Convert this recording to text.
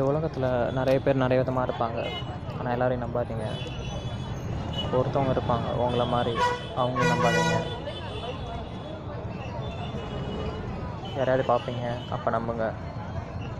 இந்த உலகத்தில் நிறைய பேர் நிறைய விதமாக இருப்பாங்க. ஆனால் எல்லாரையும் நம்பாதீங்க. ஒருத்தவங்க இருப்பாங்க. உங்களை மாதிரி அவங்க நம்பாதீங்க. யாரையாவது பார்ப்பீங்க. அப்போ நம்புங்க.